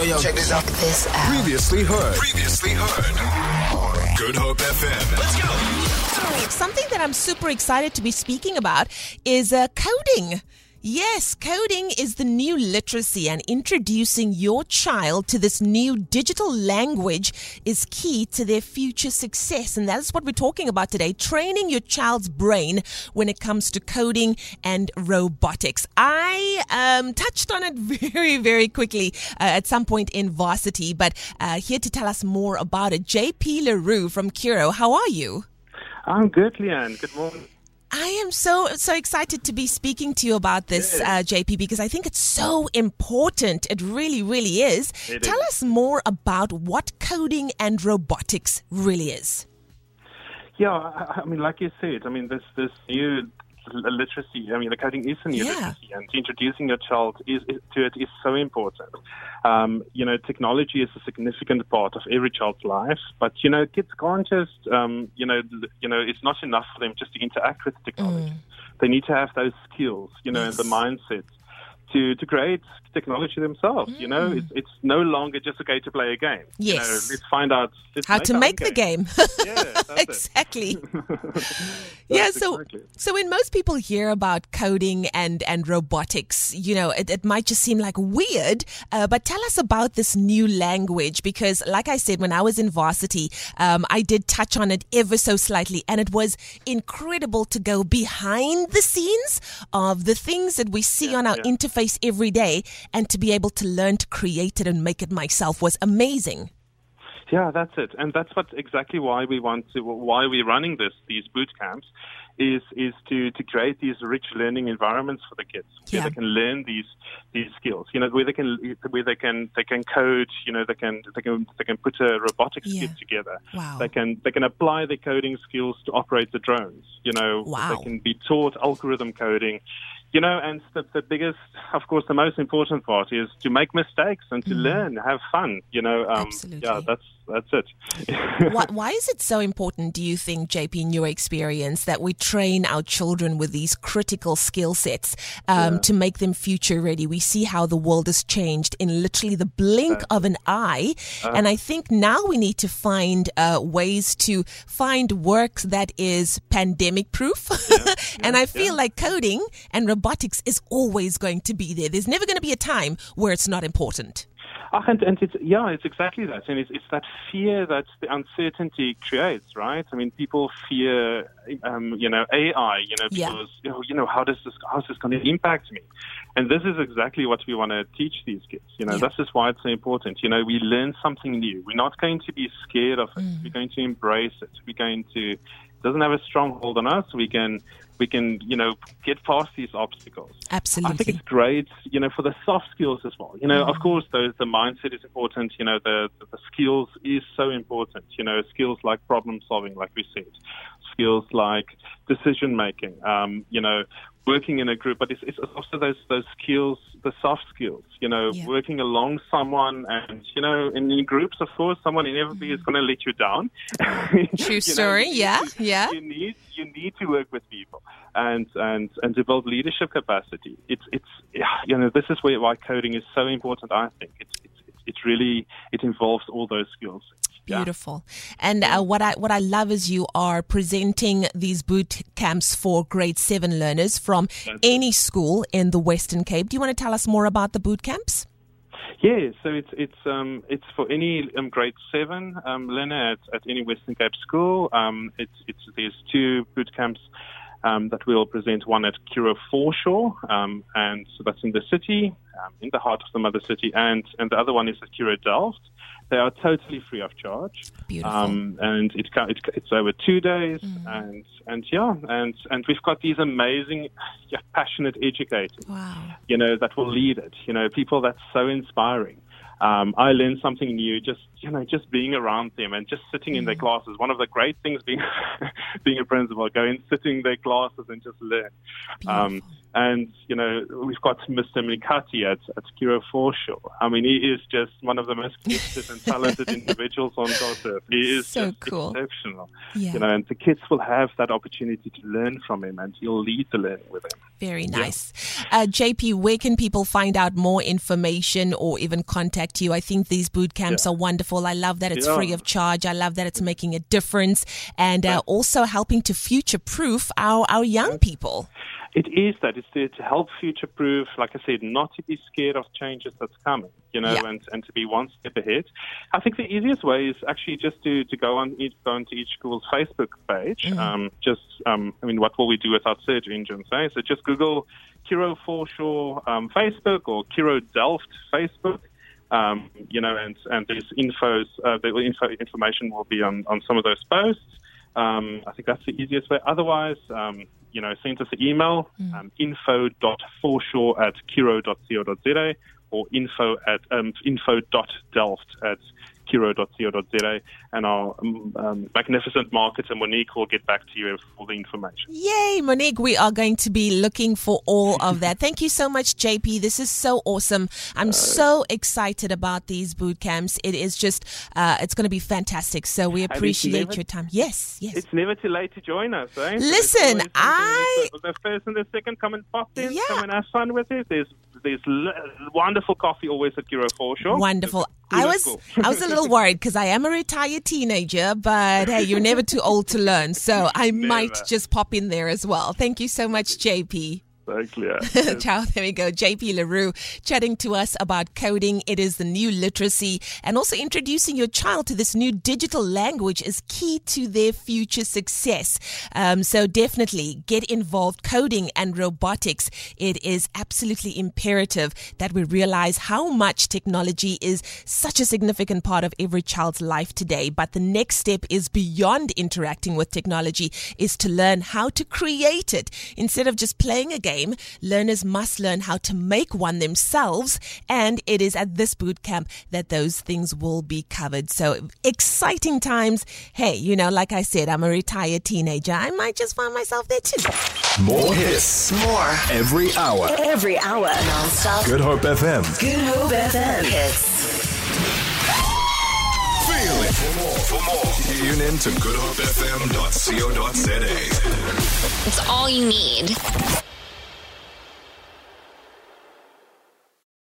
Yo, yo, check this out. This out. Previously heard. Previously heard. Good Hope FM. Let's go. Something that I'm super excited to be speaking about is uh, coding. Yes, coding is the new literacy, and introducing your child to this new digital language is key to their future success. And that's what we're talking about today training your child's brain when it comes to coding and robotics. I um, touched on it very, very quickly uh, at some point in varsity, but uh, here to tell us more about it, JP Le Roux from Curro. How are you? I'm good, Leigh-Anne. Good morning. I am so so excited to be speaking to you about this, uh, JP, because I think it's so important. It really, really is. It Tell is. us more about what coding and robotics really is. Yeah, I, I mean, like you said, I mean, this this new literacy. I mean, coding is a new Yeah. literacy, and introducing your child is, is, to it is so important. Um, you know, technology is a significant part of every child's life, but you know, kids can't just, um, you know, you know, it's not enough for them just to interact with technology. They need to have those skills, you know, Yes. and the mindset. To, to create technology themselves, you know, it's, it's no longer just okay to play a game. You know, Yes. let's find out let's How make to make the game. Yeah, that's it. exactly. yeah, so exactly. so when most people hear about coding and and robotics, you know, it, it might just seem like weird. Uh, but tell us about this new language because, like I said, when I was in varsity, um, I did touch on it ever so slightly, and it was incredible to go behind the scenes of the things that we see on our yeah. interface every day, and to be able to learn to create it and make it myself was amazing. Yeah, that's it, and that's what exactly why we want to, why we're running this, these boot camps, is is to to create these rich learning environments for the kids, Yeah. where they can learn these these skills. You know, where they can where they can they can code. You know, they can they can they can put a robotics Yeah. kit together. Wow. They can they can apply their coding skills to operate the drones. You know, Wow. they can be taught algorithm coding. You know, and the, the biggest, of course, the most important part is to make mistakes and to learn, have fun. You know, um, Mm. Absolutely. yeah, that's that's it. why, why is it so important, do you think, JP, in your experience, that we train our children with these critical skill sets um, to make them future ready? We see how the world has changed in literally the blink of an eye. Uh. and I think now we need to find uh, ways to find work that is pandemic proof. and I feel like coding and robotics is always going to be there. There's never going to be a time where it's not important. Ah, and, and it's, yeah, it's exactly that. And it's, it's that fear that the uncertainty creates, right? I mean, people fear, um, you know, AI, you know, Yeah. because, you know, you know, how does this, how's this going to impact me? And this is exactly what we want to teach these kids. You know, Yeah. this is why it's so important. You know, we learn something new. We're not going to be scared of it. Mm. We're going to embrace it. We're going to, it doesn't have a stronghold on us. We can, we can, you know, get past these obstacles. Absolutely. I think it's great, you know, for the soft skills as well. You know, of course, the, the mindset is important. You know, the, the skills is so important. You know, skills like problem solving, like we said, skills like decision making. Um, you know, working in a group, but it's, it's also those those skills, the soft skills. You know, Yeah. working along someone, and you know, in, in groups, of course, someone inevitably is mm. going to let you down. True You know, story. you- Yeah. you- Yeah. You need you need to work with people and and and build leadership capacity. It's it's you know this is where why coding is so important. I think it's it's it's, it's really it involves all those skills. Beautiful. And uh, what I what I love is you are presenting these boot camps for grade seven learners from any school in the Western Cape. Do you want to tell us more about the boot camps? Yeah, so it's it's um it's for any um, grade seven um, learner at, at any Western Cape school. Um, it's it's there's two boot camps um, that we'll present. One at Curro Foreshore, um, and so that's in the city, um, in the heart of the mother city, and and the other one is at Curro Delft. They are totally free of charge. Beautiful. Um, and it, it, it's over two days, and and yeah, and and we've got these amazing, yeah, passionate educators Wow. you know, that will lead it. You know, people that's so inspiring. Um, I learn something new just you know, just being around them and just sitting in their Mm. classes. One of the great things being being a principal, go in, sitting in their classes and just learn. Um, and you know, we've got Mr. Mikati at at Curro Foreshore. I mean, he is just one of the most gifted and talented individuals on God's earth. He is So just cool. exceptional. Yeah. You know, and the kids will have that opportunity to learn from him, and he'll lead the learning with him. Very nice. Uh, JP, where can people find out more information or even contact you? I think these boot camps Yeah. are wonderful. I love that it's Yeah. free of charge. I love that it's making a difference and uh, also helping to future proof our, our young people. It is that. It's there to help future proof, like I said, not to be scared of changes that's coming, you know, Yeah. and, and to be one step ahead. I think the easiest way is actually just to, to go on each go onto each school's Facebook page. Um, just um, I mean, what will we do without search engines, eh? So just Google Curro Foreshore um, Facebook or Curro Delft Facebook. Um, you know, and and there's infos, uh, the info information will be on, on some of those posts. Um, I think that's the easiest way. Otherwise, um, you know, send us an email, um, info.foreshore at curro.co.za or info at um, info.delft at curro.co.za and our um, um, magnificent marketer Monique will get back to you with all the information. Yay, Monique, we are going to be looking for all of that. Thank you so much, JP. This is so awesome. I'm so excited about these boot camps. It is just, uh, it's going to be fantastic. So we appreciate never- your time. Yes, yes. It's never too late to join us, eh? Listen, something I- The, the first and the second, come and pop in, Yeah. come and have fun with it. There's there's l- wonderful coffee always at Curro Foreshore. Wonderful. I was. I was a little worried because I am a retired teenager, but hey, you're never too old to learn. So I might just pop in there as well. Thank you so much, JP. Clear. Ciao, there we go. JP Le Roux chatting to us about coding. It is the new literacy and also introducing your child to this new digital language is key to their future success. Um, so definitely get involved. Coding and robotics. It is absolutely imperative that we realize how much technology is such a significant part of every child's life today. But the next step is beyond interacting with technology is to learn how to create it. Instead of just playing a game, learners must learn how to make one themselves. And it is at this boot camp that those things will be covered. So exciting times. Hey, you know, like I said, I'm a retired teenager. I might just find myself there too. More hits More every hour. every hour. Non-stop. Good Hope FM. Good Hope FM. Hits. Feel it. For more, for more, tune in to goodhopefm.co.za. It's all you need.